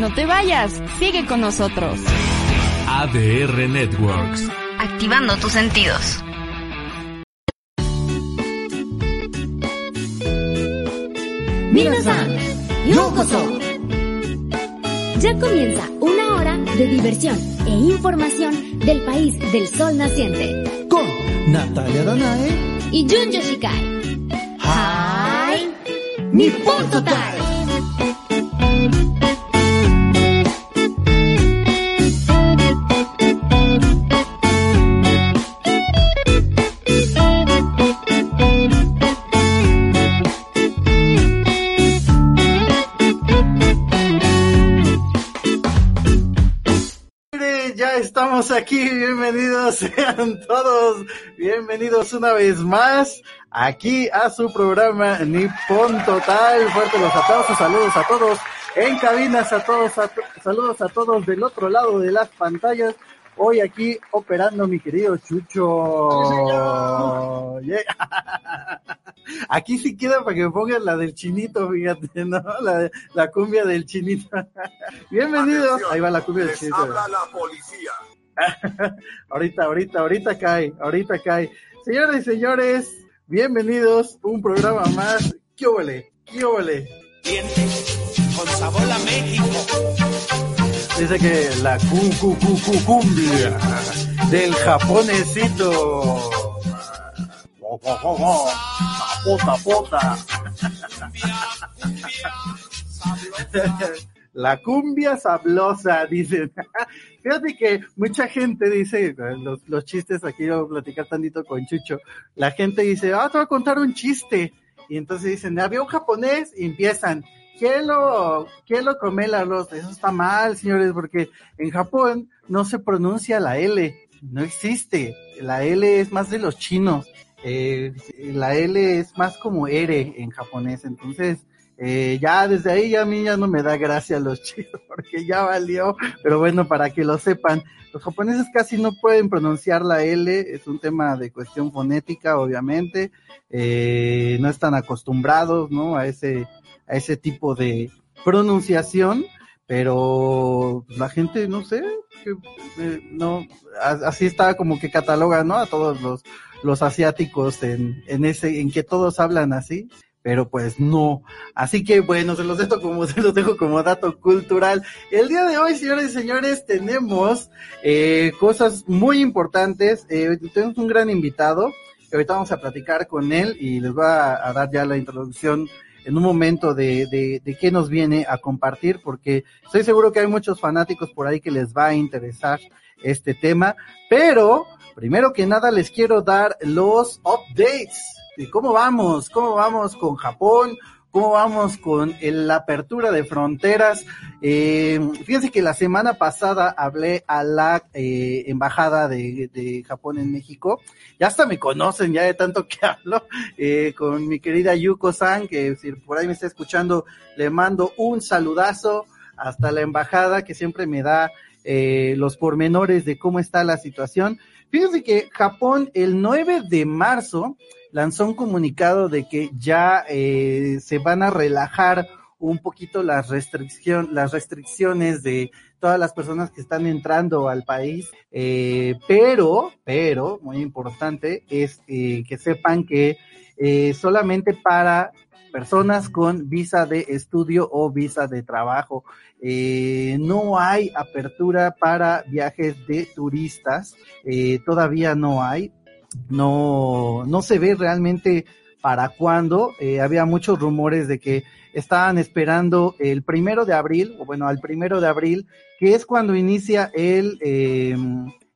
No te vayas, sigue con nosotros. ADR Networks. Activando tus sentidos. Minasan, ¡Yokoso! Ya comienza una hora de diversión e información del país del sol naciente. Con Natalia Danae y Jun Yoshikai. ¡Hi! ¡Nippon Total! Estamos aquí, bienvenidos sean todos, bienvenidos una vez más aquí a su programa Nippon Total. Fuerte los aplausos, saludos a todos en cabinas, a todos, a to- saludos a todos del otro lado de las pantallas. Hoy aquí operando mi querido Chucho. Yeah. Aquí sí queda para que me pongan la del chinito, fíjate, ¿no? La, de- la cumbia del chinito. Bienvenidos. Ahí va la cumbia del chinito. la policía. ahorita, ahorita, ahorita cae, ahorita cae. Señores y señores, bienvenidos a un programa más. ¿Qué óvole? ¿Qué óvole? con sabor a México. Dice que la cu, cu, cu, cu- cumbia del japonesito. Oh, oh, oh, oh. Pota, pota. La cumbia sablosa, dicen. Fíjate que mucha gente dice, los, los chistes aquí, a platicar tantito con Chucho, la gente dice, ah, te voy a contar un chiste. Y entonces dicen, había un japonés y empiezan, ¿quién lo, quién lo come el? Eso está mal, señores, porque en Japón no se pronuncia la L, no existe. La L es más de los chinos. Eh, la L es más como R en japonés, entonces eh, ya desde ahí ya a mí ya no me da gracia los chistes porque ya valió, pero bueno, para que lo sepan, los japoneses casi no pueden pronunciar la L, es un tema de cuestión fonética, obviamente, eh, no están acostumbrados, ¿no? A ese, a ese tipo de pronunciación, pero la gente, no sé, que, eh, no, así está como que cataloga, ¿no? A todos los, los asiáticos en, en ese, en que todos hablan así, pero pues no. Así que bueno, se los dejo como, se los dejo como dato cultural. El día de hoy, señores y señores, tenemos eh, cosas muy importantes. Eh, tenemos un gran invitado, ahorita vamos a platicar con él y les voy a, a dar ya la introducción en un momento de, de, de qué nos viene a compartir, porque estoy seguro que hay muchos fanáticos por ahí que les va a interesar este tema, pero primero que nada les quiero dar los updates de cómo vamos, cómo vamos con Japón, cómo vamos con el- la apertura de fronteras. Eh, fíjense que la semana pasada hablé a la eh, embajada de, Japón en México. Ya hasta me conocen, ya de tanto que hablo, eh, con mi querida Yuko-san, que si por ahí me está escuchando, le mando un saludazo hasta la embajada, que siempre me da eh, los pormenores de cómo está la situación. Fíjense que Japón el 9 de marzo lanzó un comunicado de que ya eh, se van a relajar un poquito las restricción, las restricciones de todas las personas que están entrando al país, eh, pero, pero, muy importante, es eh, que sepan que solamente para personas con visa de estudio o visa de trabajo. Eh, no hay apertura para viajes de turistas, eh, todavía no hay, no, no se ve realmente para cuándo. Eh, había muchos rumores de que estaban esperando el primero de abril, o bueno, al primero de abril, que es cuando inicia el,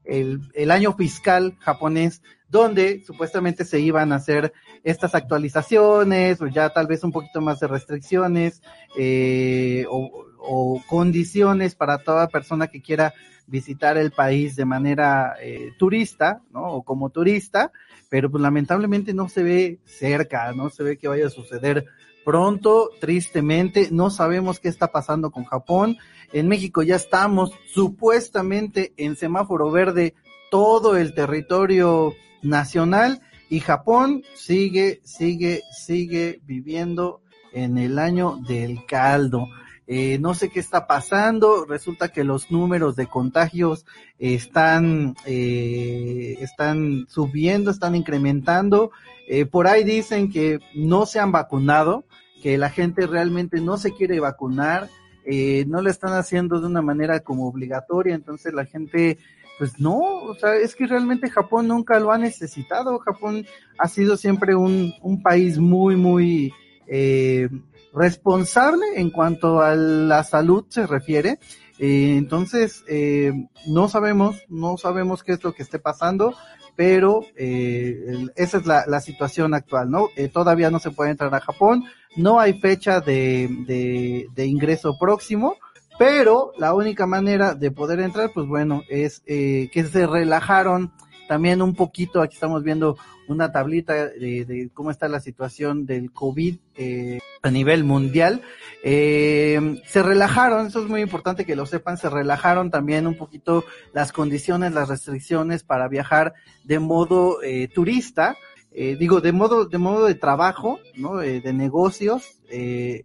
el año fiscal japonés, donde supuestamente se iban a hacer estas actualizaciones, o ya tal vez un poquito más de restricciones, eh, o, condiciones para toda persona que quiera visitar el país de manera eh, turista, ¿no? O como turista, pero pues lamentablemente no se ve cerca, no se ve que vaya a suceder pronto, tristemente, no sabemos qué está pasando con Japón. En México ya estamos supuestamente en semáforo verde todo el territorio nacional y Japón sigue, sigue, sigue viviendo en el año del caldo. eh, no sé qué está pasando, resulta que los números de contagios están, eh, están subiendo, están incrementando, eh, por ahí dicen que no se han vacunado, que la gente realmente no se quiere vacunar, eh, no lo están haciendo de una manera como obligatoria, entonces la gente, pues no, o sea, es que realmente Japón nunca lo ha necesitado, Japón ha sido siempre un, un país muy, muy eh, responsable en cuanto a la salud se refiere, eh, entonces, eh, no sabemos, no sabemos qué es lo que esté pasando, pero eh, esa es la, la situación actual, ¿no? Eh, todavía no se puede entrar a Japón, no hay fecha de, de, de ingreso próximo, pero la única manera de poder entrar, pues bueno, es eh, que se relajaron también un poquito, aquí estamos viendo una tablita de, cómo está la situación del COVID eh, a nivel mundial. Eh, se relajaron, eso es muy importante que lo sepan, se relajaron también un poquito las condiciones, las restricciones para viajar de modo eh, turista, digo, de modo, de modo de trabajo, ¿no? De negocios,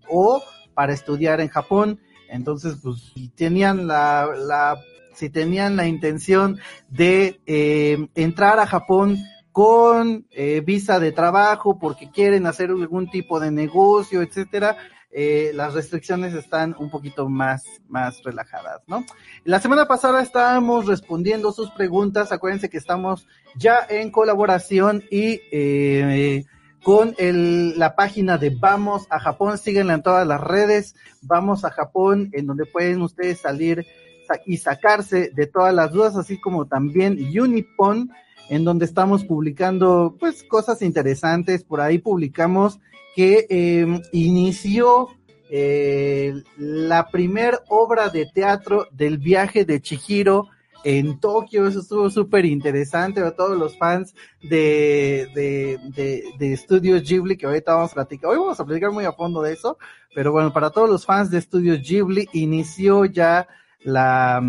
o para estudiar en Japón. Entonces, pues, si tenían la, la, si tenían la intención de eh, entrar a Japón con eh, visa de trabajo porque quieren hacer algún tipo de negocio, etcétera, eh, las restricciones están un poquito más, más relajadas, ¿no? La semana pasada estábamos respondiendo sus preguntas, acuérdense que estamos ya en colaboración y eh, con el, la página de Vamos a Japón, síguenla en todas las redes, Vamos a Japón, en donde pueden ustedes salir sa- y sacarse de todas las dudas, así como también Unipon, en donde estamos publicando pues cosas interesantes. Por ahí publicamos que eh, inició eh, la primer obra de teatro del viaje de Chihiro en Tokio. Eso estuvo súper interesante a todos los fans de, de, de, de Studios Ghibli, que ahorita vamos a platicar. Hoy vamos a platicar muy a fondo de eso, pero bueno, para todos los fans de Studios Ghibli inició ya la,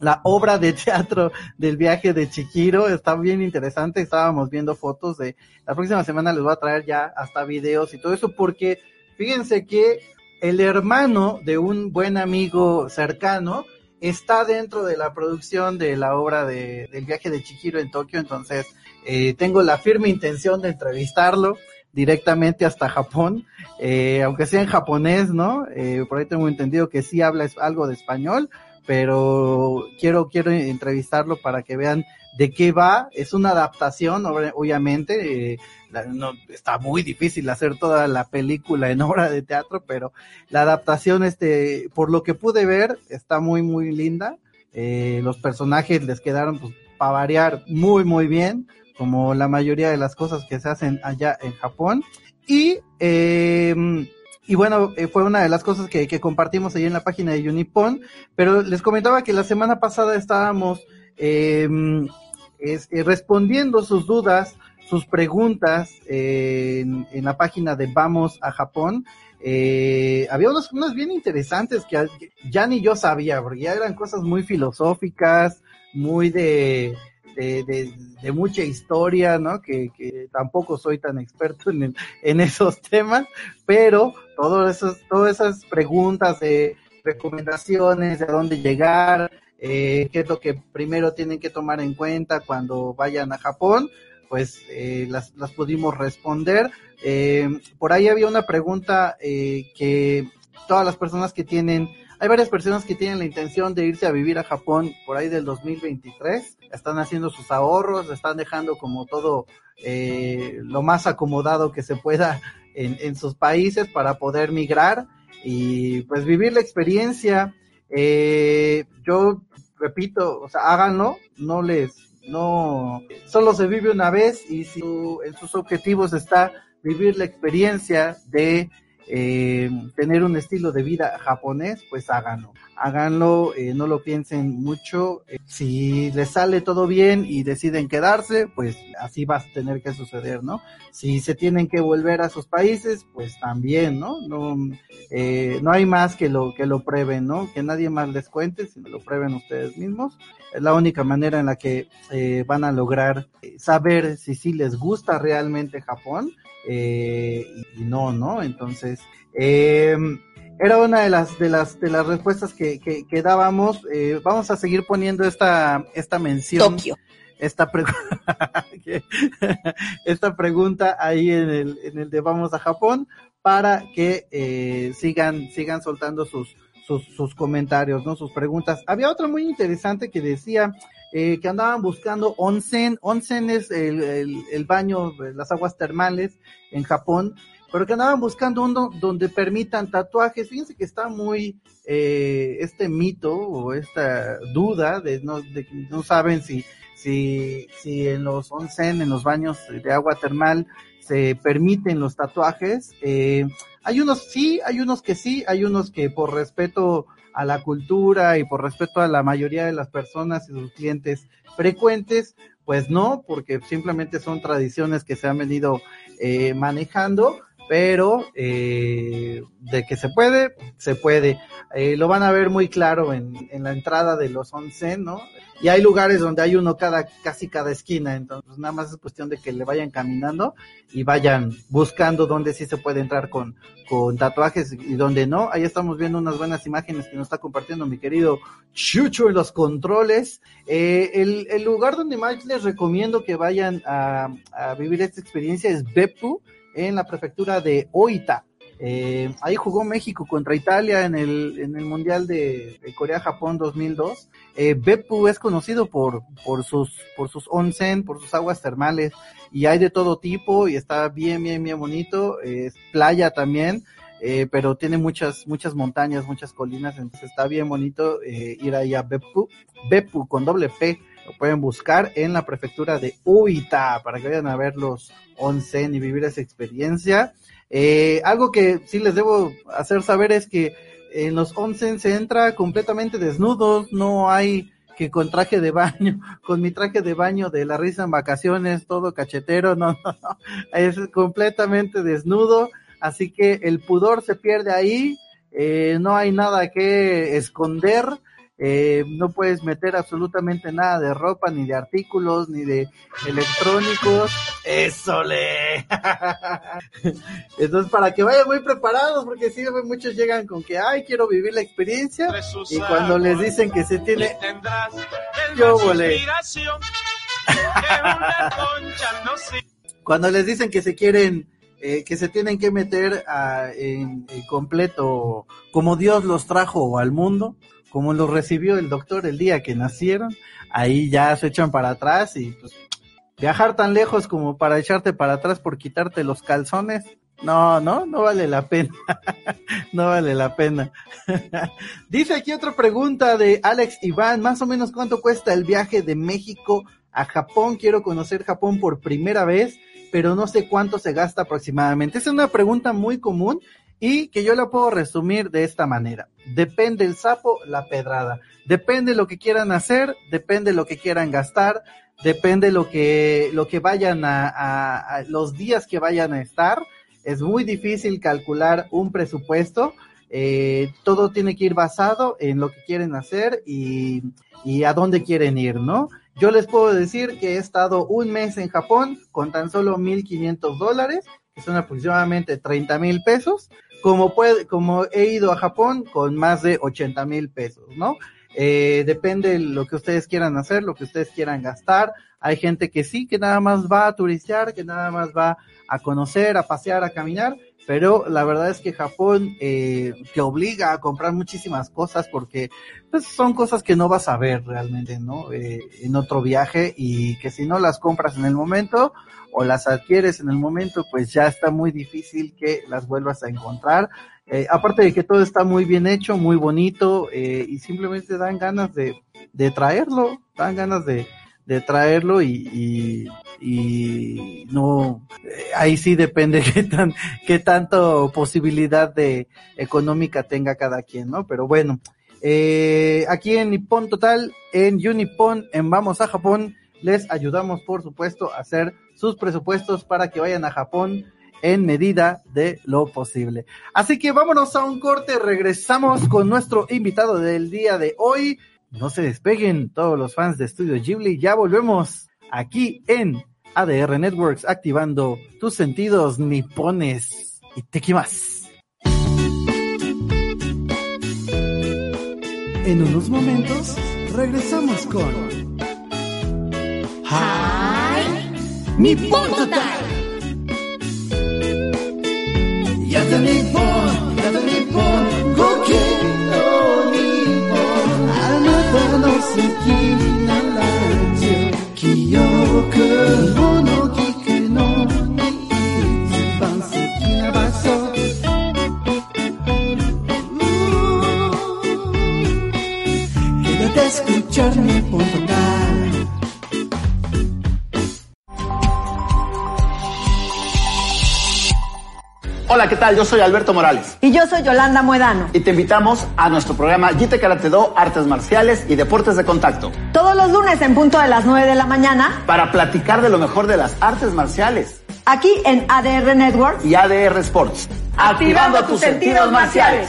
la obra de teatro del viaje de Chihiro. Está bien interesante. Estábamos viendo fotos de la próxima semana les voy a traer ya hasta videos y todo eso porque fíjense que el hermano de un buen amigo cercano está dentro de la producción de la obra de, del viaje de Chihiro en Tokio, entonces eh, tengo la firme intención de entrevistarlo directamente hasta Japón, eh, aunque sea en japonés, ¿no? Eh, por ahí tengo entendido que sí habla algo de español, pero quiero, quiero entrevistarlo para que vean de qué va. Es una adaptación, obviamente. eh, no, está muy difícil hacer toda la película en obra de teatro, pero la adaptación, este, por lo que pude ver, está muy, muy linda. Eh, los personajes les quedaron, pues, para variar, muy, muy bien, como la mayoría de las cosas que se hacen allá en Japón. Y, eh, y bueno, eh, fue una de las cosas que, que compartimos ahí en la página de Unipon, pero les comentaba que la semana pasada estábamos eh, es- eh, respondiendo sus dudas, sus preguntas eh, en, la página de Vamos a Japón. Eh, había unas, unas bien interesantes que ya ni yo sabía, porque ya eran cosas muy filosóficas, muy de, de, de- mucha historia, ¿no? Que, que tampoco soy tan experto en, en esos temas, pero todas esas, todas esas preguntas de recomendaciones, de dónde llegar, eh, qué es lo que primero tienen que tomar en cuenta cuando vayan a Japón, pues eh, las, las pudimos responder. Eh, por ahí había una pregunta eh, que todas las personas que tienen, hay varias personas que tienen la intención de irse a vivir a Japón por ahí del 2023, están haciendo sus ahorros, están dejando como todo eh, lo más acomodado que se pueda en, en sus países para poder migrar y pues vivir la experiencia. Eh, yo repito, o sea, háganlo, no les, no, solo se vive una vez y si en sus objetivos está vivir la experiencia de eh, tener un estilo de vida japonés, pues háganlo. Háganlo, eh, no lo piensen mucho. Eh, si les sale todo bien y deciden quedarse, pues así va a tener que suceder, ¿no? Si se tienen que volver a sus países, pues también, ¿no? No, eh, no hay más que lo que lo prueben, ¿no? Que nadie más les cuente, sino lo prueben ustedes mismos. Es la única manera en la que van a lograr saber si sí les gusta realmente Japón y, y no, ¿no? Entonces, eh, era una de las de las de las respuestas que, que, que dábamos. Eh, vamos a seguir poniendo esta esta mención. Tokio. Esta, pregu- esta pregunta ahí en el, en el de Vamos a Japón para que eh, sigan sigan soltando sus, sus sus comentarios, no sus preguntas. Había otra muy interesante que decía eh, que andaban buscando onsen. Onsen es el, el, el baño, las aguas termales en Japón pero que andaban buscando uno donde permitan tatuajes. Fíjense que está muy eh, este mito o esta duda de no, de no saben si, si, si en los onsen, en los baños de agua termal, se permiten los tatuajes. Eh, hay unos sí, hay unos que sí, hay unos que por respeto a la cultura y por respeto a la mayoría de las personas y sus clientes frecuentes, pues no, porque simplemente son tradiciones que se han venido eh, manejando pero eh, de que se puede, se puede. Eh, lo van a ver muy claro en, en, la entrada de los onsen, ¿no? Y hay lugares donde hay uno cada, casi cada esquina, entonces nada más es cuestión de que le vayan caminando y vayan buscando dónde sí se puede entrar con, con tatuajes y dónde no. Ahí estamos viendo unas buenas imágenes que nos está compartiendo mi querido Chucho en los controles. Eh, el, el, lugar donde más les recomiendo que vayan a, a vivir esta experiencia es Beppu en la prefectura de Oita. Eh, ahí jugó México contra Italia en el, en el Mundial de, Corea-Japón 2002. Eh, Beppu es conocido por, por, sus, por sus onsen, por sus aguas termales, y hay de todo tipo, y está bien, bien, bien bonito. Es playa también, eh, pero tiene muchas, muchas montañas, muchas colinas, entonces está bien bonito eh, ir ahí a Beppu, Beppu con doble P, lo pueden buscar en la prefectura de Uita para que vayan a ver los onsen y vivir esa experiencia. Eh, algo que sí les debo hacer saber es que en los onsen se entra completamente desnudos, no hay que con traje de baño, con mi traje de baño de la risa en vacaciones, todo cachetero, no, no, no, es completamente desnudo, así que el pudor se pierde ahí, eh, no hay nada que esconder, eh, no puedes meter absolutamente nada de ropa, ni de artículos, ni de electrónicos. Eso le. Entonces, para que vayan muy preparados, porque si muchos llegan con que, ay, quiero vivir la experiencia, y cuando les dicen que se tiene, yo volé. Cuando les dicen que se quieren eh, que se tienen que meter a, en, en, completo como Dios los trajo al mundo, como los recibió el doctor el día que nacieron, ahí ya se echan para atrás y pues viajar tan lejos como para echarte para atrás por quitarte los calzones, no, no, no vale la pena, no vale la pena. Dice aquí otra pregunta de Alex Iván, más o menos cuánto cuesta el viaje de México a Japón, quiero conocer Japón por primera vez, pero no sé cuánto se gasta aproximadamente. Es una pregunta muy común y que yo la puedo resumir de esta manera. Depende el sapo, la pedrada. Depende lo que quieran hacer, depende lo que quieran gastar, depende lo que, lo que vayan a, los días que vayan a estar. Es muy difícil calcular un presupuesto. Eh, todo tiene que ir basado en lo que quieren hacer y, y a dónde quieren ir, ¿no? Yo les puedo decir que he estado un mes en Japón con tan solo 1.500 dólares, que son aproximadamente 30 mil pesos, como, puede, como he ido a Japón con más de 80 mil pesos, ¿no? Eh, depende de lo que ustedes quieran hacer, lo que ustedes quieran gastar. Hay gente que sí, que nada más va a turistear, que nada más va a conocer, a pasear, a caminar, pero la verdad es que Japón eh, te obliga a comprar muchísimas cosas porque pues, son cosas que no vas a ver realmente, ¿no? Eh, en otro viaje y que si no las compras en el momento o las adquieres en el momento, pues ya está muy difícil que las vuelvas a encontrar. Eh, aparte de que todo está muy bien hecho, muy bonito eh, y simplemente dan ganas de, de traerlo, dan ganas de, de traerlo y, y, no eh, ahí sí depende qué tan qué tanto posibilidad de económica tenga cada quien no pero bueno eh, aquí en Nippon Total en Unipon en Vamos a Japón les ayudamos por supuesto a hacer sus presupuestos para que vayan a Japón en medida de lo posible. Así que vámonos a un corte, regresamos con nuestro invitado del día de hoy. No se despeguen todos los fans de Estudio Ghibli, ya volvemos aquí en ADR Networks activando tus sentidos nipones y tequimas. En unos momentos regresamos con 日本とタやだた日本やだた日本ごきの日本。あなたの好きなラジオ記憶もの聞くの一番好きな場所。うん。テスクチャル日 a escuchar Hola, ¿qué tal? Yo soy Alberto Morales Y yo soy Yolanda Muedano. y te invitamos a nuestro programa Jite Karate Do, Artes Marciales y Deportes de Contacto Todos los lunes en punto de las 9 de la mañana, para platicar de lo mejor de las artes marciales aquí en ADR Network. y ADR Sports. Activando tus sentidos marciales.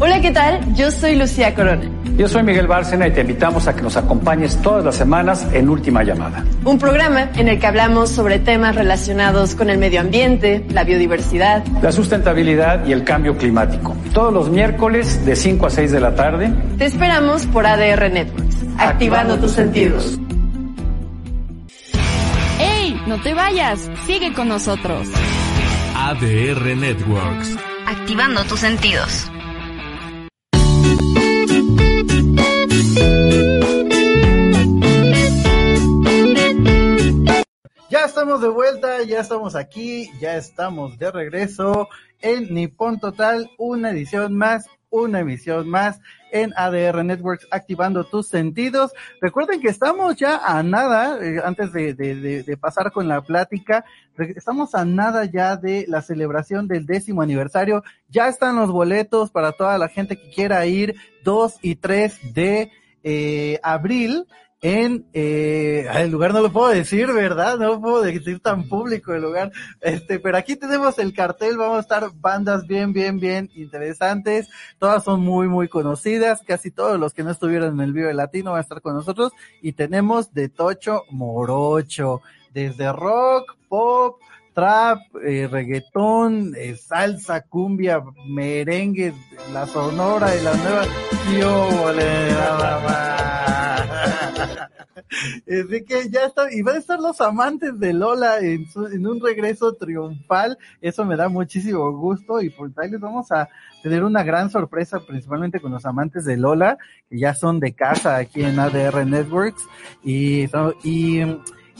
Hola, ¿qué tal? Yo soy Lucía Corona. Yo soy Miguel Bárcena y te invitamos a que nos acompañes todas las semanas en Última Llamada. Un programa en el que hablamos sobre temas relacionados con el medio ambiente, la biodiversidad. La sustentabilidad y el cambio climático. Todos los miércoles de 5 a 6 de la tarde. Te esperamos por ADR Networks, activando tus sentidos. ¡Ey! No te vayas, sigue con nosotros. ADR Networks. Activando tus sentidos. Estamos de vuelta, ya estamos aquí, ya estamos de regreso en Nippon Total, una edición más, una emisión más en ADR Networks, activando tus sentidos. Recuerden que estamos ya a nada, eh, antes de, pasar con la plática, estamos a nada ya de la celebración del décimo aniversario. Ya están los boletos para toda la gente que quiera ir 2 y 3 de eh, abril en eh, el lugar no lo puedo decir, ¿verdad? No lo puedo decir tan público el lugar. Este, pero aquí tenemos el cartel, vamos a estar bandas bien, bien, bien interesantes. Todas son muy, muy conocidas. Casi todos los que no estuvieron en el Vive Latino van a estar con nosotros. Y tenemos de Tocho Morocho. Desde rock, pop, trap, eh, reggaetón, eh, salsa, cumbia, merengue, la sonora y la nueva. ¡Qué ole, nada más! Así que ya está, y van a estar los amantes de Lola en, su- en un regreso triunfal. Eso me da muchísimo gusto y por ahí les vamos a tener una gran sorpresa, principalmente con los amantes de Lola, que ya son de casa aquí en ADR Networks. Y,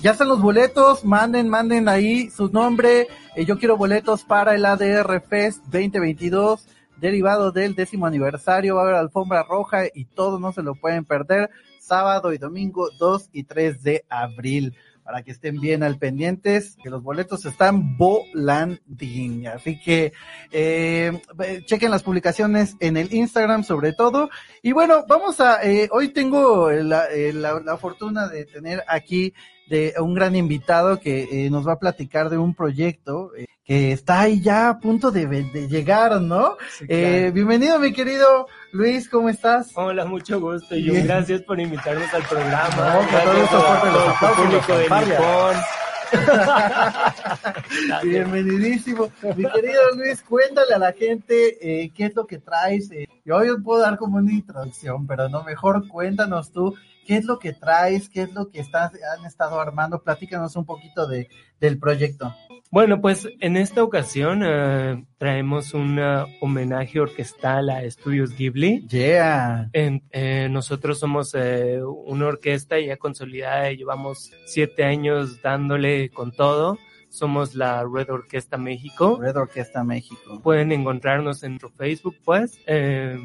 ya están los boletos, manden, manden ahí su nombre. Eh, yo quiero boletos para el ADR Fest 2022 derivado del décimo aniversario, va a haber alfombra roja y todo no se lo pueden perder, sábado y domingo 2 y 3 de abril, para que estén bien al pendientes, que los boletos están volandín, así que eh, chequen las publicaciones en el Instagram sobre todo, y bueno, vamos a, eh, hoy tengo la, eh, la, la fortuna de tener aquí de un gran invitado que eh, nos va a platicar de un proyecto eh, que está ahí ya a punto de, de llegar, ¿no? Eh, bienvenido, mi querido Luis, ¿cómo estás? Hola, mucho gusto y Bien. gracias por invitarnos al programa. No, con todo a todo público de. Bienvenidísimo. Mi querido Luis, cuéntale a la gente eh, qué es lo que traes. Eh, yo yo puedo dar como una introducción, pero no, mejor cuéntanos tú qué es lo que traes, qué es lo que estás, han estado armando. Platícanos un poquito de, del proyecto. Bueno, pues en esta ocasión eh, traemos un eh, homenaje orquestal a Estudios Ghibli. Yeah. En- eh, nosotros somos eh, una orquesta ya consolidada y llevamos siete años dándole con todo. Somos la Red Orquesta México. Red Orquesta México. Pueden encontrarnos en nuestro Facebook, pues. Eh,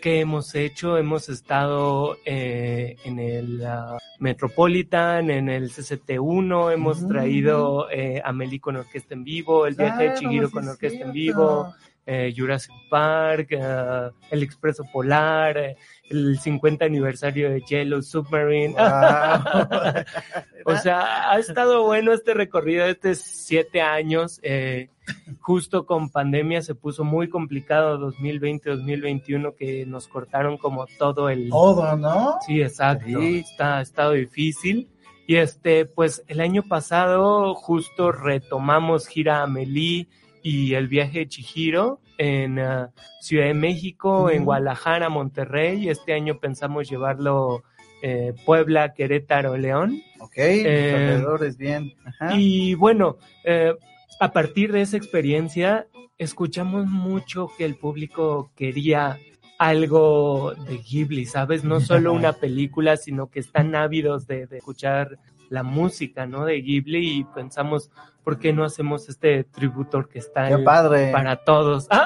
¿Qué hemos hecho? Hemos estado eh, en el ah, Metropolitan, en el CCT1, hemos Mm. traído eh, a Meli con orquesta en vivo, el viaje de Claro, Chihiro sí con es orquesta en vivo, eh, Jurassic Park, ah, el Expreso Polar, el 50 aniversario de Yellow Submarine. Wow. O sea, ha estado bueno este recorrido de estos siete años. eh, justo con pandemia se puso muy complicado 2020-2021 que nos cortaron como todo el... Todo, ¿no? Sí, exacto. Sí. Está, ha estado difícil. Y este, pues el año pasado justo retomamos gira Amelie y el viaje de Chihiro en uh, Ciudad de México, en Guadalajara, Monterrey. Este año pensamos llevarlo eh, Puebla, Querétaro, León. Ok, eh, alrededores, bien. Ajá. Y bueno, eh, a partir de esa experiencia, escuchamos mucho que el público quería algo de Ghibli, ¿sabes? No solo una película, sino que están ávidos de, de escuchar la música, ¿no? De Ghibli y pensamos, ¿por qué no hacemos este tributo orquestal padre. para todos?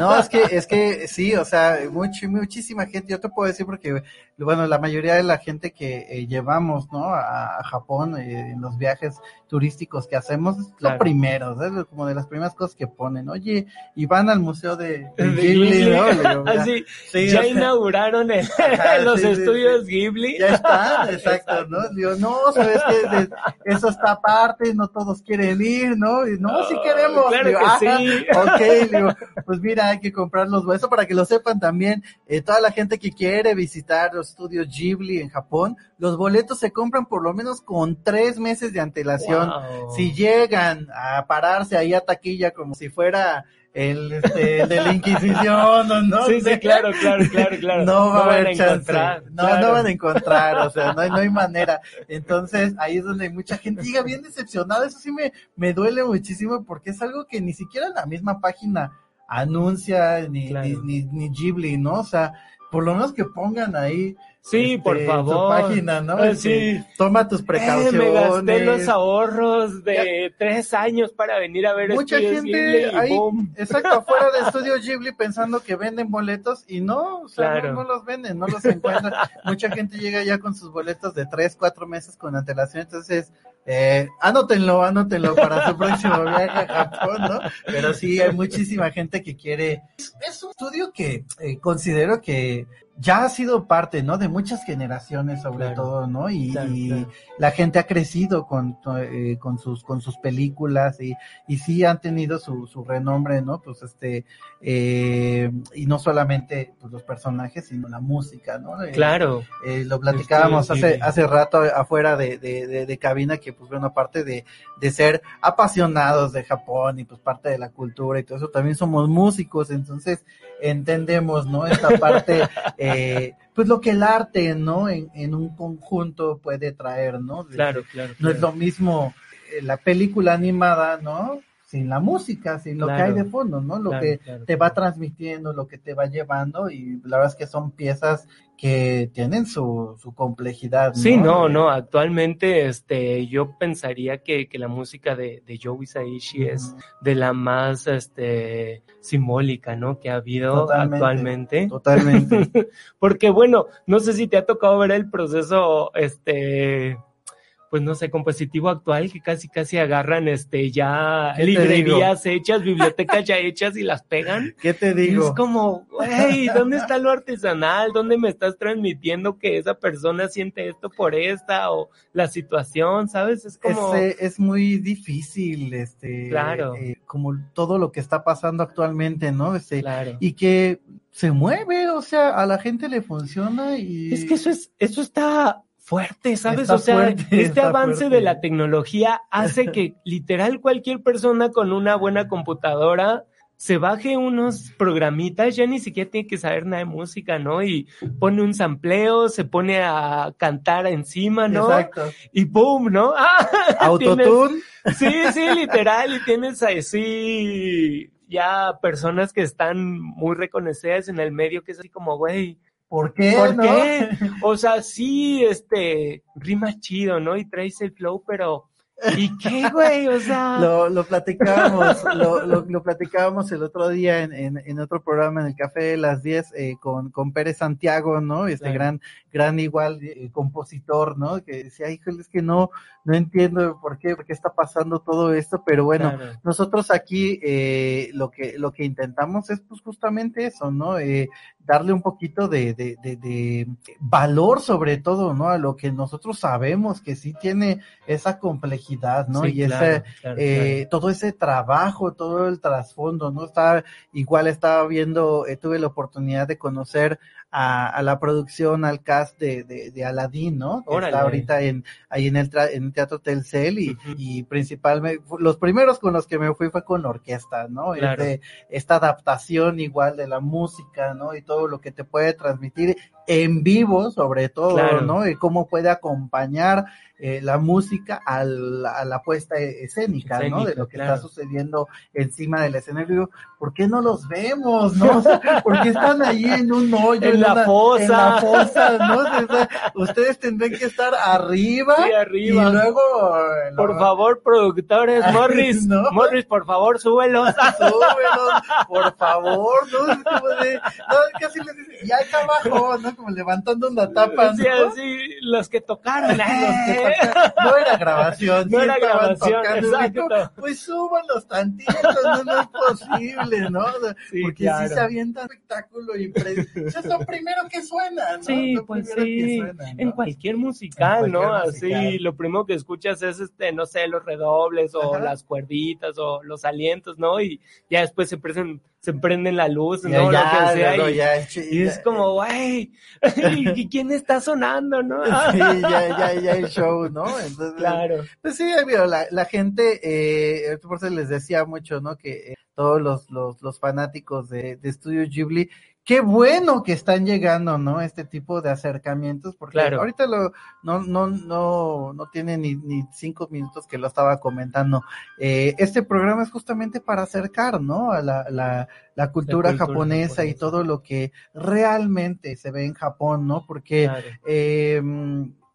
No, es que, es que sí, o sea, much, muchísima gente, yo te puedo decir porque, bueno, la mayoría de la gente que eh, llevamos, ¿no? A, a Japón eh, en los viajes turísticos que hacemos, es Claro. lo primero, ¿sabes? Como de las primeras cosas que ponen, oye, y van al museo de, Ghibli. ¿no? Digo, Así, sí, ya o sea, inauguraron el- Ajá, los sí, estudios sí. Ghibli. Ya está, exacto, ¿no? Digo, no, sabes que eso está aparte, no todos quieren ir, ¿no? Y no, sí queremos. claro Digo, que "Ajá, sí". Ok, digo, pues mira, hay que comprar los boletos para que lo sepan también. eh, toda la gente que quiere visitar los estudios Ghibli en Japón, los boletos se compran por lo menos con tres meses de antelación. Wow. Si llegan a pararse ahí a taquilla como si fuera el, este, el de la Inquisición, ¿o ¿no? Sí, sí, claro, claro, claro, claro. No va No a van haber a chance. encontrar, No, claro. no van a encontrar, o sea, no hay, no hay manera. Entonces, ahí es donde mucha gente llega bien decepcionada. Eso sí me, me duele muchísimo porque es algo que ni siquiera la misma página anuncia, ni, Claro. ni, ni, ni Ghibli, ¿no? O sea, por lo menos que pongan ahí. Sí, por este, favor. Tu página, ¿no? Ah, sí. Toma tus Eh, precauciones. me gasté los ahorros de tres años para venir a ver Mucha Estudios gente Ghibli ahí, boom. exacto, afuera de Estudio Ghibli pensando que venden boletos y no, o sea, Claro. no, no los venden, no los encuentran. Mucha gente llega ya con sus boletos de tres, cuatro meses con antelación, entonces, eh, anótenlo, anótenlo para su próximo viaje a Japón, ¿no? Pero sí, hay muchísima gente que quiere. Es, es un estudio que eh, considero que ya ha sido parte, ¿no? De muchas generaciones, sobre Claro. todo, ¿no? Y, Claro, y claro. la gente ha crecido con, eh, con sus con sus películas y, y sí han tenido su, su renombre, ¿no? Pues este, eh, y no solamente pues, los personajes, sino la música, ¿no? Eh, Claro. eh, lo platicábamos hace, hace rato afuera de, de, de, de cabina que pues bueno, aparte de, de ser apasionados de Japón y pues parte de la cultura y todo eso, también somos músicos, entonces entendemos, ¿no? Esta parte, eh, pues lo que el arte, ¿no? En, en un conjunto puede traer, ¿no? Claro, claro. no es lo mismo eh, la película animada, ¿no? Sin la música, sin lo que hay de fondo, ¿no? Lo Claro, que claro, te va transmitiendo, lo que te va llevando y la verdad es que son piezas que tienen su, su complejidad. Sí, no, Eh, no, actualmente este, yo pensaría que, que la música de, de Joe Hisaishi es de la más este, simbólica, ¿no? Que ha habido Totalmente, actualmente. Totalmente. Porque bueno, no sé si te ha tocado ver el proceso, este, pues no sé, compositivo actual, que casi casi agarran este ya ¿Qué te librerías hechas, bibliotecas ya hechas y las pegan. ¿Qué te Y digo? es como, güey, ¿dónde está lo artesanal? ¿Dónde me estás transmitiendo que esa persona siente esto por esta o la situación, sabes? Es como, Es, es muy difícil, este, Claro. eh, como todo lo que está pasando actualmente, ¿no? Este, claro. y que se mueve, o sea, a la gente le funciona y Es que eso es, eso está fuerte, ¿sabes? Está o sea, fuerte, este avance fuerte. de la tecnología hace que literal cualquier persona con una buena computadora se baje unos programitas, ya ni siquiera tiene que saber nada de música, ¿no? Y pone un sampleo, se pone a cantar encima, ¿no? Exacto. Y ¡pum! ¿no? ¡Ah! Autotune. Sí, sí, literal, y tienes así ya personas que están muy reconocidas en el medio, que es así como, güey, ¿Por qué? ¿Por no? qué? O sea, sí, este, rima chido, ¿no? Y traes el flow, pero ¿y qué, güey? O sea, Lo, lo platicábamos, lo, lo, lo platicábamos el otro día en, en, en otro programa en el Café de las 10 eh, con, con Pérez Santiago, ¿no? Este Claro. gran, gran igual eh, compositor, ¿no? Que decía, híjole, es que no, no entiendo por qué, por qué está pasando todo esto, pero bueno, Claro. nosotros aquí eh, lo que, lo que intentamos es pues justamente eso, ¿no? Darle un poquito de, de, de, de valor sobre todo, ¿no? A lo que nosotros sabemos que sí tiene esa complejidad, ¿no? Sí, y claro, ese, claro, eh, todo ese trabajo, todo el trasfondo, ¿no? Estaba, igual estaba viendo, eh, tuve la oportunidad de conocer a, a la producción, al cast de, de, de Aladdin, ¿no? Que está ahorita en, ahí en el, tra- en el Teatro Telcel y, y principalmente, los primeros con los que me fui fue con orquesta, ¿no? Claro. esta adaptación igual de la música, ¿no? Y todo lo que te puede transmitir en vivo, sobre todo, Claro. ¿no? Y cómo puede acompañar eh, la música al- a la puesta e- escénica, ¿no? De lo que claro. está sucediendo encima del escenario. Digo, ¿Por qué no los vemos, no? O sea, porque están ahí en un hoyo, En la una- fosa. en la fosa, ¿no? O sea, ustedes tendrán que estar arriba, Sí, arriba. y luego eh, Por lo- favor, productores, Ay, Morris, no. Morris, por favor, súbelos. súbelos, por favor, ¿no? Es como de, no, casi les dice, y acá abajo, ¿no? Como levantando una tapa, ¿no? Sí, así, los que tocaron. Los que ¿eh? No era grabación, No sí era grabación, tocando, Pues súbanlos tantitos, no, no es posible, ¿no? O sea, Sí, porque claro. sí se avienta espectáculo y pre- Eso es lo primero que suena, ¿no? Sí, Lo pues sí, suena, ¿no? en cualquier musical, En ¿no? Así, lo primero que escuchas es, este, no sé, los redobles o Ajá. las cuerditas o los alientos, ¿no? Y ya después se prenden, se prenden la luz, Y ¿no? ya, lo que sea. y, ya, y es como, güey, ¿y quién está sonando, no? Sí, ya, ya, ya el show, ¿no? Entonces, Claro, Pues sí, la, la gente, eh, por eso les decía mucho, ¿no? Que eh, todos los, los, los fanáticos de, de Studio Ghibli, qué bueno que están llegando, ¿no? Este tipo de acercamientos, porque Claro. ahorita lo, no, no, no, no tiene ni, ni cinco minutos que lo estaba comentando. Eh, este programa es justamente para acercar, ¿no? A la, la, la cultura, cultura japonesa, y todo lo que realmente se ve en Japón, ¿no? Porque claro. eh,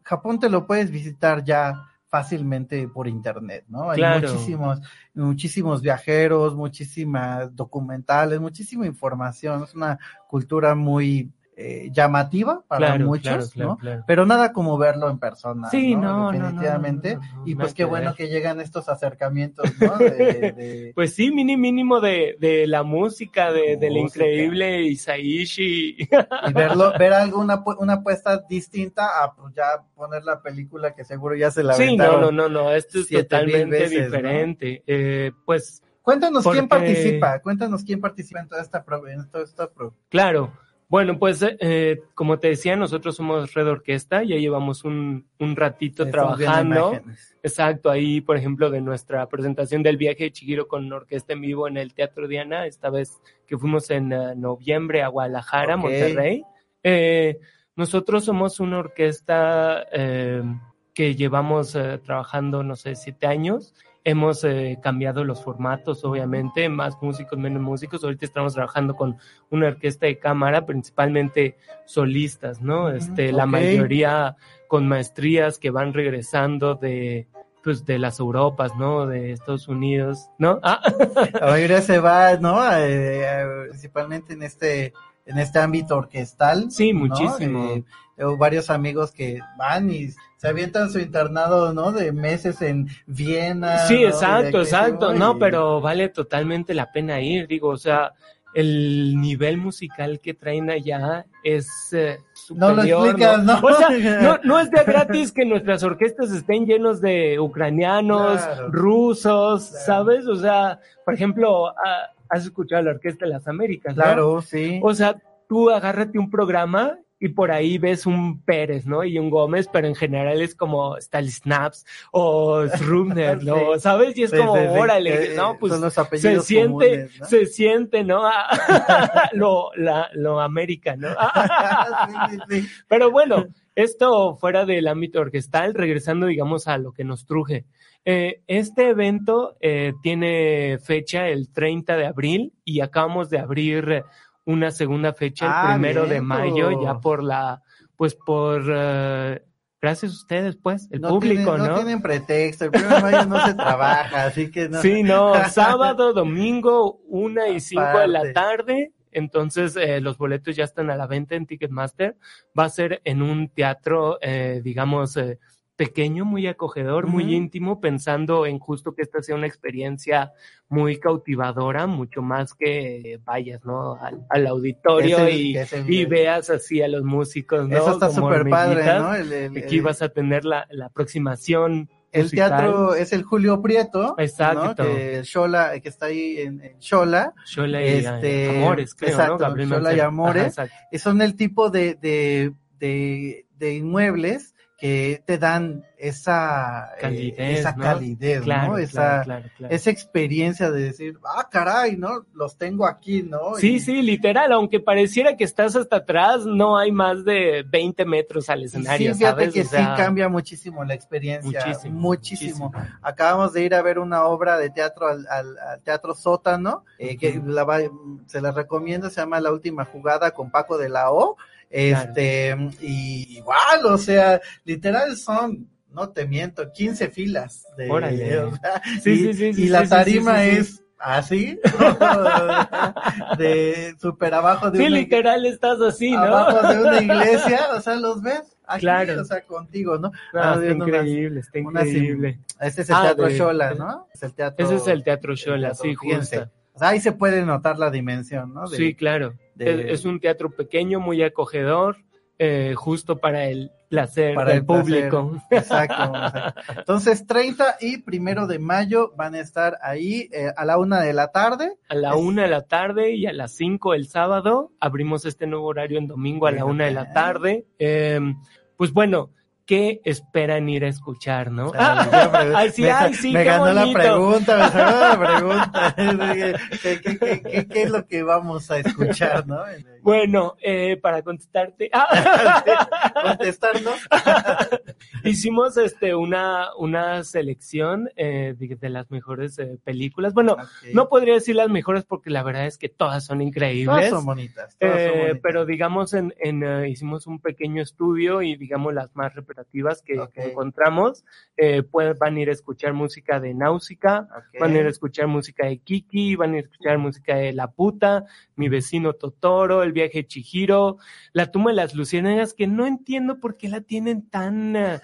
Japón te lo puedes visitar ya fácilmente por internet, ¿no? Hay muchísimos, muchísimos viajeros, muchísimas documentales, muchísima información. Es una cultura muy eh, llamativa para Claro, muchos, claro, ¿no? claro. Pero nada como verlo en persona. Sí, ¿no? definitivamente. no, y pues qué bueno ver. que llegan estos acercamientos, ¿no? De, de- Pues sí, mini mínimo de, de la música, de, del increíble Isaishi. y verlo, ver alguna una apuesta distinta a pues, ya poner la película que seguro ya se la Sí, no, no, no, no, esto es totalmente diferente. Eh, pues Cuéntanos quién participa, cuéntanos quién participa en toda esta pro- en toda esta pro- claro, bueno, pues eh, como te decía, nosotros somos Red Orquesta, ya llevamos un, un ratito Estamos trabajando. Exacto, ahí por ejemplo de nuestra presentación del viaje de Chihiro con orquesta en vivo en el Teatro Diana, esta vez que fuimos en eh, noviembre a Guadalajara. Monterrey. Eh, nosotros somos una orquesta eh, que llevamos eh, trabajando, no sé, siete años. Hemos eh, cambiado los formatos, obviamente, más músicos, menos músicos. Ahorita estamos trabajando con una orquesta de cámara, principalmente solistas, ¿no? Este, la mayoría con maestrías que van regresando de, pues, de las Europas, ¿no? De Estados Unidos, ¿no? Ah, La mayoría se va, ¿no? Eh, eh, principalmente en este en este ámbito orquestal. Sí, ¿no? muchísimo. Eh, tengo varios amigos que van y se avientan su internado, ¿no? De meses en Viena. Sí, ¿no? exacto, exacto. sí, No, y- pero vale totalmente la pena ir, digo, o sea, el nivel musical que traen allá es eh, No lo superior, explicas, ¿no? O sea, no, no es de gratis que nuestras orquestas estén llenos de ucranianos, Claro. rusos, Claro. ¿sabes? O sea, por ejemplo, has escuchado la Orquesta de las Américas, ¿no? Claro, sí. O sea, tú agárrate un programa y por ahí ves un Pérez, ¿no? Y un Gómez, pero en general es como Snaps o Srubner, ¿no? Sí. ¿Sabes? Y es Sí, como, sí, órale, no, pues son los se siente, se siente, ¿no? lo, la, lo América, ¿no? Pero bueno, esto fuera del ámbito orquestal, regresando, digamos, a lo que nos truje. Eh, este evento eh, tiene fecha el 30 de abril y acabamos de abrir una segunda fecha el Ah, primero de mayo, ya por la, pues por, eh, gracias a ustedes, pues, el No público, tienen, ¿no? tienen pretexto, el primero de mayo no se trabaja, así que no. Sí, no, sábado, domingo, una y cinco de la tarde. Entonces, eh, los boletos ya están a la venta en Ticketmaster. Va a ser en un teatro, eh, digamos, eh, pequeño, muy acogedor, muy íntimo, pensando en justo que esta sea una experiencia muy cautivadora, mucho más que vayas, ¿no? Al, al auditorio el- y, veas así a los músicos, ¿no? Eso está súper padre. ¿no? El- el- Aquí vas a tener la, la aproximación el teatro es el Julio Prieto, exacto, ¿no? que Shola, que está ahí en, en Shola, Shola y este, Amores, creo, exacto, ¿no? Shola y Amores, Ajá, son el tipo de, de, de, de inmuebles que te dan esa calidez, eh, esa ¿no? calidez, claro, ¿no? Esa, claro, claro, esa experiencia de decir, ah, caray, ¿no? Los tengo aquí, ¿no? Sí, y... sí, literal, aunque pareciera que estás hasta atrás, no hay más de 20 metros al escenario, sí, fíjate ¿sabes? que o sea, sí cambia muchísimo la experiencia, muchísimo, muchísimo. muchísimo. Acabamos de ir a ver una obra de teatro al, al, al Teatro Sótano, eh, que la va, se la recomiendo, se llama La Última Jugada con Paco de la O, este, claro. y igual, o sea, literal son, no te miento, 15 filas de, Órale. o sea, Sí, y, sí, sí, sí, y la tarima es así, de súper abajo de Sí, una, literal estás así, ¿no? abajo de una iglesia, o sea, los ves aquí, Claro. o sea, contigo, ¿no? Ah, está unas- increíble, está unas- increíble. Ese es el Ah, teatro Shola, ¿no? Es el teatro. Ese es el teatro Shola, sí, justo. O sea, ahí se puede notar la dimensión, ¿no? De- Sí, claro. De- Es, un teatro pequeño, muy acogedor, eh, justo para el placer para del el placer. público. Exacto, exacto. Entonces, 30 y primero de mayo van a estar ahí eh, a la una de la tarde. A la Es- una de la tarde y a las cinco el sábado. Abrimos este nuevo horario en domingo a la una de la tarde. Eh, pues bueno, ¿qué esperan ir a escuchar, no? Ay, sí, me, ganó la pregunta, me ganó la pregunta. ¿Qué, qué, qué, qué- qué es lo que vamos a escuchar, no? Bueno, eh, para contestarte, Contestarnos. hicimos este una, una selección eh, de, de las mejores eh, películas. Bueno, no podría decir las mejores porque la verdad es que todas son increíbles. Todas son bonitas. todas son Eh, bonitas. pero digamos, en, en, eh, hicimos un pequeño estudio y digamos las más repetitivas que, Ok. que encontramos, eh, pues, van a ir a escuchar música de Náusica, van a ir a escuchar música de Kiki, van a ir a escuchar música de La Puta, Mi vecino Totoro, El viaje de Chihiro, La tumba de las luciérnagas, que no entiendo por qué la tienen tan eh,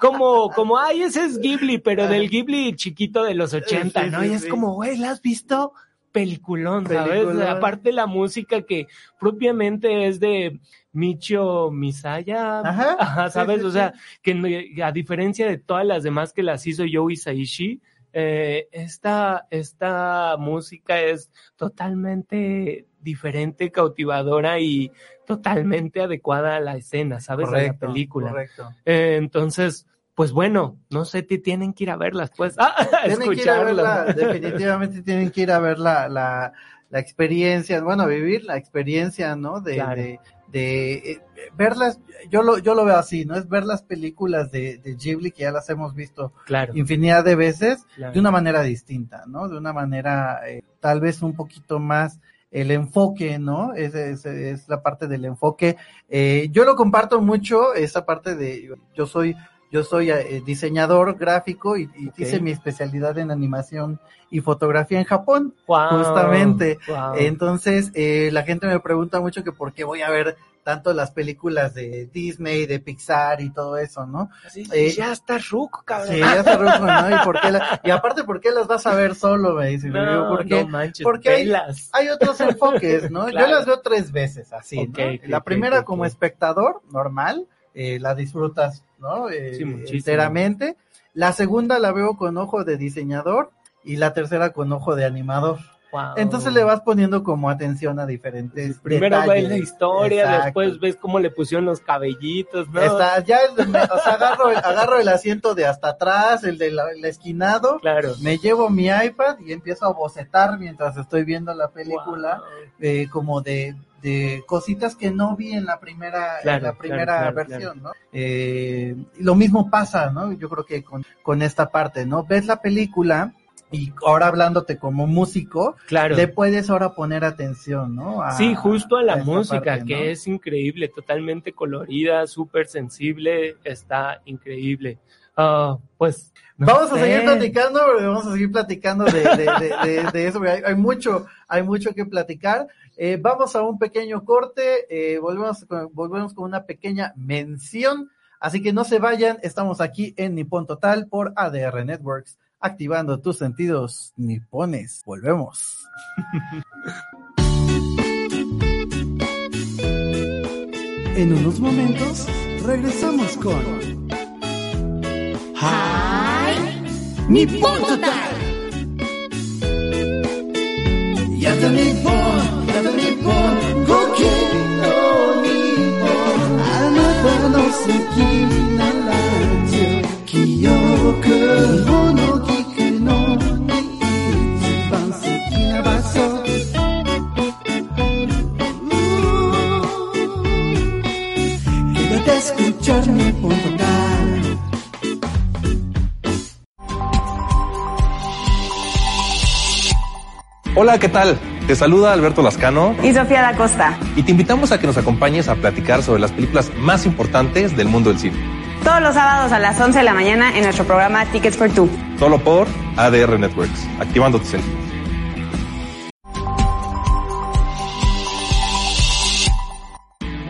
como, como, ay, ese es Ghibli, pero del Ghibli chiquito de los 80, Sí, ¿no? y es como, güey, ¿la has visto? Peliculón, ¿sabes? Peliculón. Aparte la música que propiamente es de Michio Misaya, Ajá, ¿sabes? sí, o sea, que a diferencia de todas las demás que las hizo Joe Hisaishi, eh, esta, esta música es totalmente diferente, cautivadora y totalmente adecuada a la escena, ¿sabes? a la Correcto, película. Correcto. Eh, entonces, pues bueno, no sé, te tienen que ir a verlas, pues, ah, Tienen que ir a verla, definitivamente tienen que ir a ver la, la, la experiencia, bueno, vivir la experiencia, ¿no? De, Claro. de, de, eh, verlas, yo lo, yo lo veo así, ¿no? Es ver las películas de, de Ghibli que ya las hemos visto Claro, infinidad de veces claro. de una manera distinta, ¿no? De una manera eh, tal vez un poquito más el enfoque, ¿no? Es, es, es la parte del enfoque. Eh, yo lo comparto mucho, esa parte de, yo soy, yo soy eh, diseñador gráfico y, hice mi especialidad en animación y fotografía en Japón, justamente. Entonces, eh, la gente me pregunta mucho que por qué voy a ver tanto las películas de Disney, de Pixar y todo eso, ¿no? Eh, ya está ruco, cabrón. Sí, ya se ruco, ¿no? ¿Y, por qué la- y aparte, ¿por qué las vas a ver solo? Me digo, No, ¿por qué? no manches, porque hay-. Hay otros enfoques, ¿no? Claro. Yo las veo tres veces así, Ok, ¿no? la primera como espectador, normal, eh, la disfrutas, ¿no? Eh, Sí, muchísimo. enteramente. La segunda la veo con ojo de diseñador y la tercera con ojo de animador. Entonces le vas poniendo como atención a diferentes Primero ves la historia, Exacto. después ves cómo le pusieron los cabellitos, ¿no? Está, ya, o sea, agarro, el- agarro el asiento de hasta atrás, el del el esquinado, Claro. me llevo mi iPad y empiezo a bocetar mientras estoy viendo la película, eh, como de, de cositas que no vi en la primera, en la primera claro, versión, ¿no? Eh, lo mismo pasa, ¿no? Yo creo que con, con esta parte, ¿no? Ves la película y ahora hablándote como músico, Claro. le puedes ahora poner atención, ¿no? A- Sí, justo a la música, parte, que ¿no? es increíble, totalmente colorida, súper sensible, está increíble. Ah, pues. no Vamos a seguir platicando, vamos a seguir platicando de, de, de, de- de eso. Hay, hay mucho, hay mucho que platicar. Eh, vamos a un pequeño corte, eh, volvemos, con, volvemos con una pequeña mención. Así que no se vayan, estamos aquí en Nippon Total por ADR Networks, activando tus sentidos nipones. Volvemos. en unos momentos regresamos con Hi Nippon Total. Yata Nippon, Yata Nippon, Koki no Nippon. Anata no suki na radio, kiyoku Hola, ¿qué tal? Te saluda Alberto Lascano y Sofía da Costa. y te invitamos a que nos acompañes a platicar sobre las películas más importantes del mundo del cine. Todos los sábados a las 11 de la mañana en nuestro programa Tickets for Two. Solo por ADR Networks, activando tus sentidos.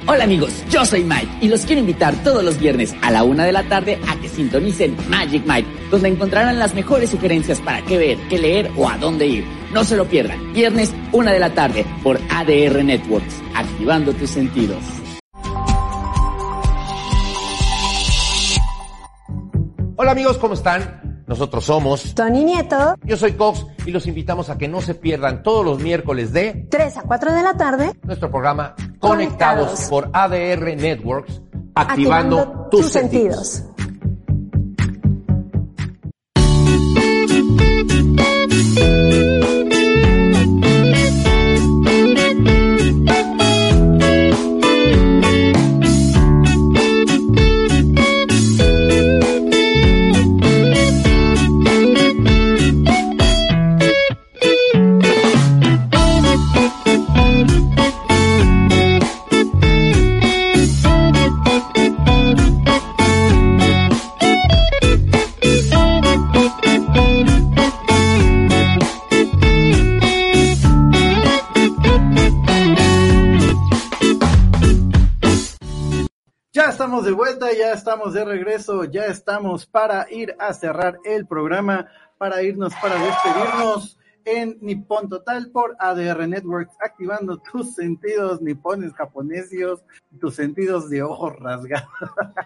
Hola amigos, yo soy Mike y los quiero invitar todos los viernes a la una de la tarde a que sintonicen Magic Mike, donde encontrarán las mejores sugerencias para qué ver, qué leer o a dónde ir. No se lo pierdan, viernes una de la tarde por ADR Networks, activando tus sentidos. Hola amigos, ¿cómo están? Nosotros somos Tony Nieto. Yo soy Cox y los invitamos a que no se pierdan todos los miércoles de 3 a 4 de la tarde. nuestro programa Conectados, Conectados. por ADR Networks, activando, tus, sentidos. Estamos de vuelta, ya estamos de regreso, ya estamos para ir a cerrar el programa, para irnos, para despedirnos en Nippon Total por ADR Networks, activando tus sentidos nipones japonesios, tus sentidos de ojos rasgados.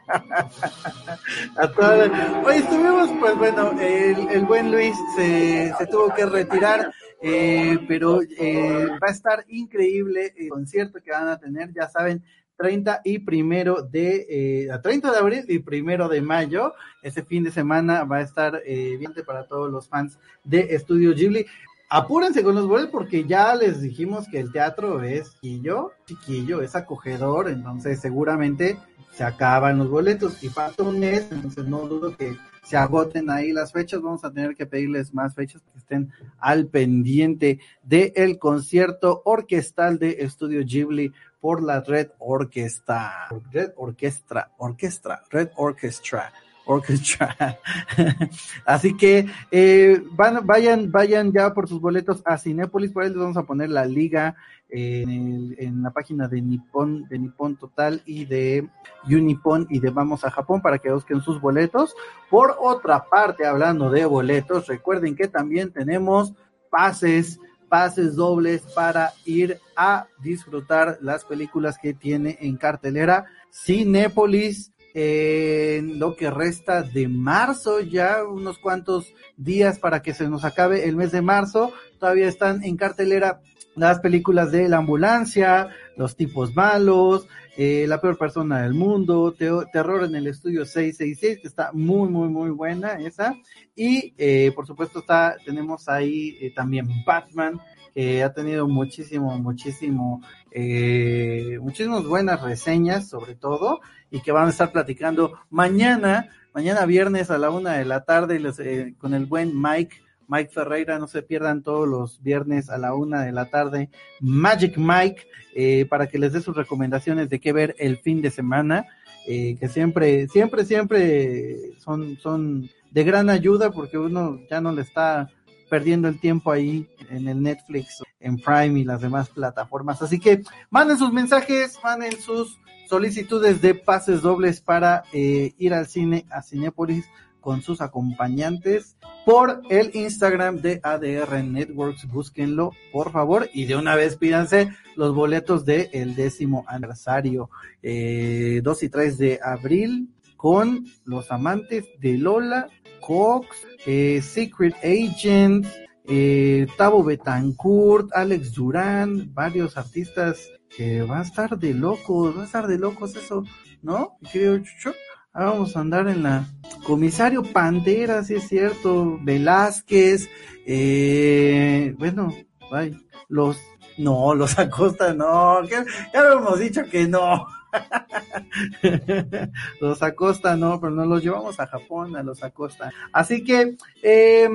a todas las- Hoy estuvimos, pues bueno, el, el buen Luis se, se tuvo que retirar. eh, pero eh, va a estar increíble el concierto que van a tener, ya saben, 30 y primero de, eh, a 30 de abril y primero de mayo. Ese fin de semana va a estar eh, bien para todos los fans de Estudio Ghibli. Apúrense con los boletos porque ya les dijimos que el teatro es chiquillo, chiquillo, es acogedor, entonces seguramente se acaban los boletos y falta un mes, entonces no dudo que se agoten ahí las fechas, vamos a tener que pedirles más fechas que estén al pendiente del concierto orquestal de Estudio Ghibli por la Red Orquesta, Red Orquestra, Orquestra, Red Orchestra. Orchestra. Así que eh, van, vayan, vayan ya por sus boletos a Cinépolis, por ahí les vamos a poner la liga en, el- en la página de Nippon, de Nippon Total y de Unipon y de Vamos a Japón para que busquen sus boletos. Por otra parte, hablando de boletos, recuerden que también tenemos pases, pases dobles para ir a disfrutar las películas que tiene en cartelera Cinépolis en lo que resta de marzo, ya unos cuantos días para que se nos acabe el mes de marzo. Todavía están en cartelera las películas de La Ambulancia, Los Tipos Malos, eh, La Peor Persona del Mundo, Terror en el Estudio 666, que está muy, muy, muy buena esa. Y eh, por supuesto está, tenemos ahí eh, también Batman, que ha tenido muchísimo, muchísimo, eh, muchísimas buenas reseñas sobre todo, y que van a estar platicando mañana, mañana viernes a la una de la tarde con el buen Mike. Mike Ferreira, no se pierdan todos los viernes a la una de la tarde. Magic Mike, eh, para que les dé sus recomendaciones de qué ver el fin de semana, eh, que siempre, siempre, siempre son, son de gran ayuda porque uno ya no le está perdiendo el tiempo ahí en el Netflix, en Prime y las demás plataformas. Así que manden sus mensajes, manden sus solicitudes de pases dobles para eh, ir al cine a Cinépolis con sus acompañantes por el Instagram de ADR Networks. Búsquenlo, por favor, y de una vez pídanse los boletos del el décimo aniversario, eh, 2 y 3 de abril. con los amantes de Lola, Cox, eh, Secret Agent, eh, Tavo Betancourt, Alex Durán, varios artistas que va a estar de locos, va a estar de locos eso, ¿no? Creo. Ahora vamos a andar en la comisario Pantera, si es cierto, Velázquez, eh, bueno, los, no, los Acosta, no, ya, ya lo hemos dicho que no. los Acosta no, pero nos los llevamos a Japón, a los Acosta. Así que, eh,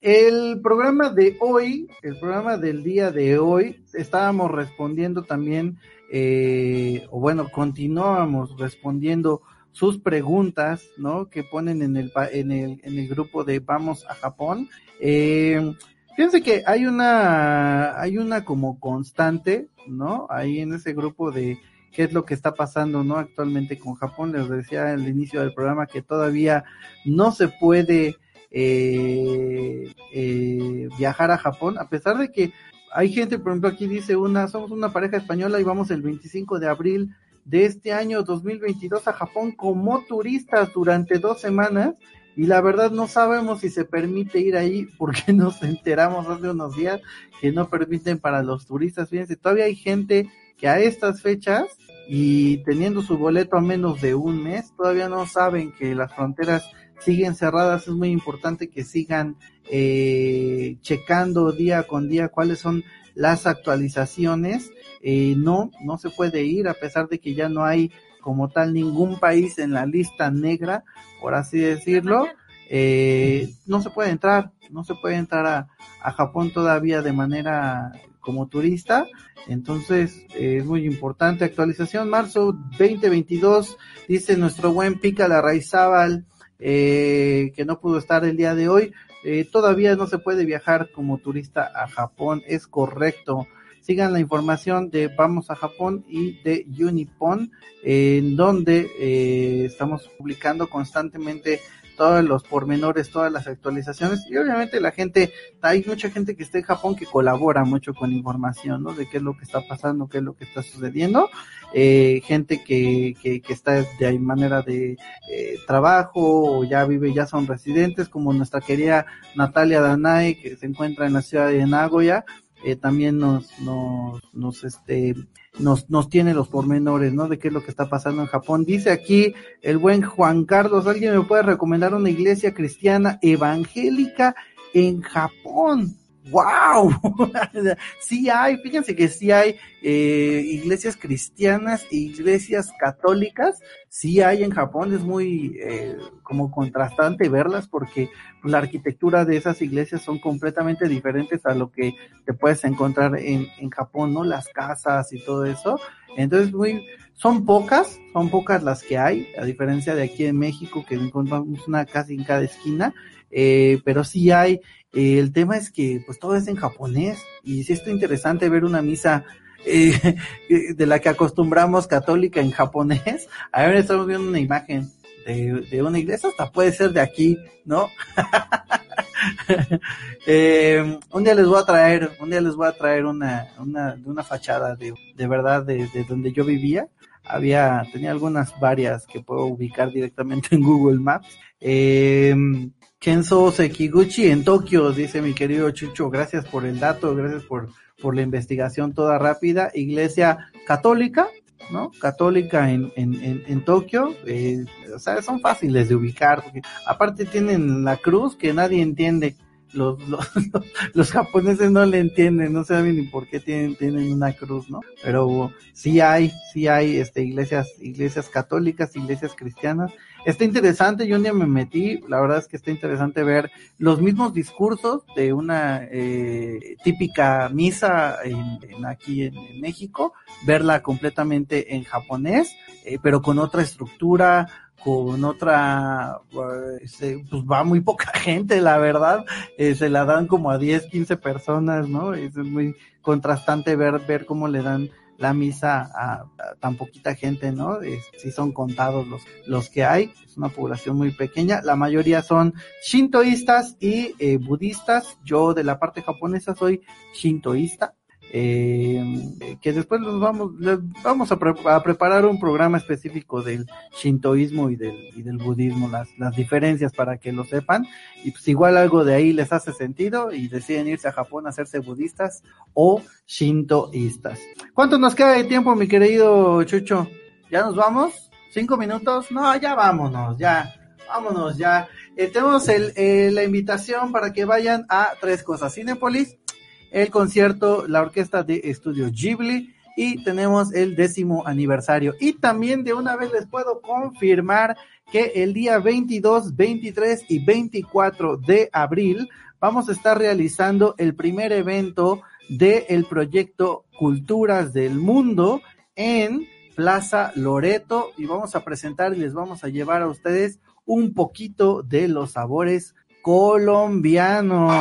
el programa de hoy, el programa del día de hoy, estábamos respondiendo también, eh, o bueno, continuábamos respondiendo sus preguntas, ¿no? Que ponen en el, en el, en el grupo de Vamos a Japón. Eh, fíjense que hay una, hay una como constante, ¿no? Ahí en ese grupo de qué es lo que está pasando, ¿no? Actualmente con Japón. Les decía al inicio del programa que todavía no se puede eh, eh, viajar a Japón, a pesar de que hay gente, por ejemplo, aquí dice una, somos una pareja española y vamos el 25 de abril de este año 2022 a Japón como turistas durante dos semanas y la verdad no sabemos si se permite ir ahí porque nos enteramos hace unos días que no permiten para los turistas. Fíjense, todavía hay gente que a estas fechas y teniendo su boleto a menos de un mes, todavía no saben que las fronteras siguen cerradas. Es muy importante que sigan eh, checando día con día cuáles son las actualizaciones eh, no, no se puede ir a pesar de que ya no hay como tal ningún país en la lista negra, por así decirlo. Eh, no se puede entrar, no se puede entrar a, a Japón todavía de manera como turista. Entonces, eh, es muy importante. Actualización marzo 2022, dice nuestro buen Pica Larraizábal, eh, que no pudo estar el día de hoy. Eh, todavía no se puede viajar como turista a Japón, es correcto. Sigan la información de Vamos a Japón y de Unipon, en donde eh, estamos publicando constantemente todos los pormenores, todas las actualizaciones. Y obviamente la gente, hay mucha gente que está en Japón que colabora mucho con información, ¿no? De qué es lo que está pasando, qué es lo que está sucediendo, eh, gente que, que, que, está de manera de eh, trabajo o ya vive, ya son residentes, como nuestra querida Natalia Danae que se encuentra en la ciudad de Nagoya, eh, también nos, nos, nos, este, nos, nos tiene los pormenores, ¿no? De qué es lo que está pasando en Japón. Dice aquí el buen Juan Carlos, ¿alguien me puede recomendar una iglesia cristiana evangélica en Japón? ¡Wow! sí hay, fíjense que sí hay eh, iglesias cristianas e iglesias católicas, sí hay en Japón, es muy eh, como contrastante verlas porque la arquitectura de esas iglesias son completamente diferentes a lo que te puedes encontrar en, en Japón, ¿no? Las casas y todo eso. Entonces, muy, son pocas, son pocas las que hay, a diferencia de aquí en México, que encontramos una casi en cada esquina, eh, pero sí hay eh, el tema es que pues todo es en japonés y sí está interesante ver una misa eh, de la que acostumbramos católica en japonés. Ahora estamos viendo una imagen de, de una iglesia, hasta puede ser de aquí, ¿no? eh, un día les voy a traer, un día les voy a traer una, una, una fachada de, de verdad de, de donde yo vivía. Había, tenía algunas varias que puedo ubicar directamente en Google Maps. Eh, Kenzo Sekiguchi en Tokio, dice mi querido Chucho, gracias por el dato, gracias por, por la investigación toda rápida. Iglesia católica, ¿no? Católica en, en, en, en Tokio, eh, o sea, son fáciles de ubicar, porque aparte tienen la cruz que nadie entiende. Los, los, los japoneses no le entienden, no saben ni por qué tienen, tienen una cruz, ¿no? Pero sí hay, sí hay, este, iglesias, iglesias católicas, iglesias cristianas, está interesante, yo un día me metí, la verdad es que está interesante ver los mismos discursos de una eh, típica misa en, aquí en, México, verla completamente en japonés, eh, pero con otra estructura, con otra, eh, pues va muy poca gente, la verdad, eh, se la dan como a 10, 15 personas, ¿no? Es muy contrastante ver, ver cómo le dan la misa a, tan poquita gente, ¿no? Sí son contados los, los que hay, es una población muy pequeña, la mayoría son shintoístas y eh, budistas, yo de la parte japonesa soy shintoísta, eh, que después nos vamos, vamos a preparar un programa específico del shintoísmo y del, y del budismo, las, las diferencias para que lo sepan, y pues igual algo de ahí les hace sentido y deciden irse a Japón a hacerse budistas o shintoístas. ¿Cuánto nos queda de tiempo, mi querido Chucho? ¿Ya nos vamos? ¿Cinco minutos? No, ya vámonos, ya. Vámonos ya. Eh, tenemos el, eh, la invitación para que vayan a tres cosas. Cinepolis, el concierto, la orquesta de estudio Ghibli y tenemos el décimo aniversario. Y también de una vez les puedo confirmar que el día 22, 23 y 24 de abril vamos a estar realizando el primer evento del proyecto Culturas del Mundo en Plaza Loreto y vamos a presentar y les vamos a llevar a ustedes un poquito de los sabores colombianos.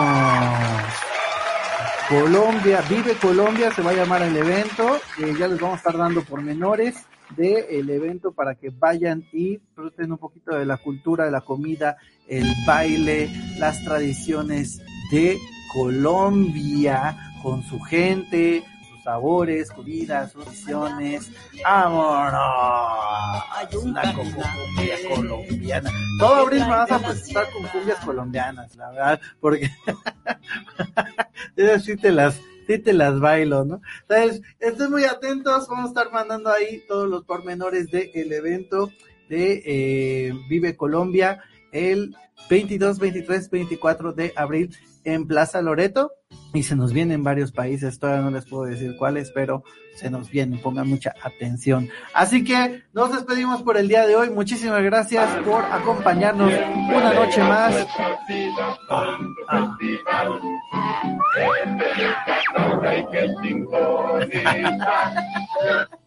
Colombia, Vive Colombia se va a llamar el evento, eh, ya les vamos a estar dando pormenores del evento para que vayan y disfruten un poquito de la cultura, de la comida, el baile, las tradiciones de Colombia con su gente, sus sabores, comidas, sus visiones. ¡Vámonos! Una cumbia colombiana. Todo abril me vas a presentar con cumbias colombianas, la verdad, porque esas sí te las, sí te las bailo, ¿no? Entonces, estén muy atentos, vamos a estar mandando ahí todos los pormenores del evento de eh, Vive Colombia el 22, 23, 24 de abril en Plaza Loreto y se nos vienen varios países, todavía no les puedo decir cuáles, pero se nos vienen, pongan mucha atención. Así que nos despedimos por el día de hoy, muchísimas gracias por acompañarnos una noche más. Ah, ah.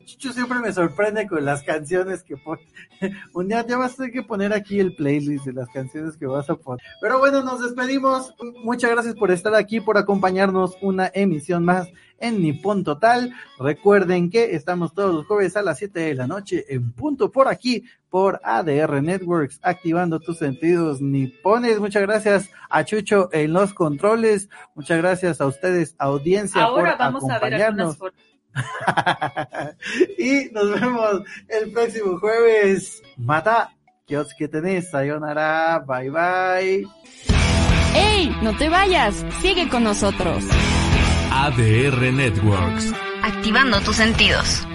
Chucho siempre me sorprende con las canciones que pone. Un día ya vas a tener que poner aquí el playlist de las canciones que vas a poner. Pero bueno, nos despedimos. Muchas gracias por estar aquí, por acompañarnos una emisión más en Nippon Total. Recuerden que estamos todos los jueves a las 7 de la noche en punto por aquí, por ADR Networks, activando tus sentidos nipones. Muchas gracias a Chucho en los controles. Muchas gracias a ustedes, audiencia, Ahora por vamos a ver acompañarnos. algunas fotos. y nos vemos el próximo jueves. Mata, que tenés, sayonara, bye bye. ¡Ey! No te vayas. Sigue con nosotros. ADR Networks. Activando tus sentidos.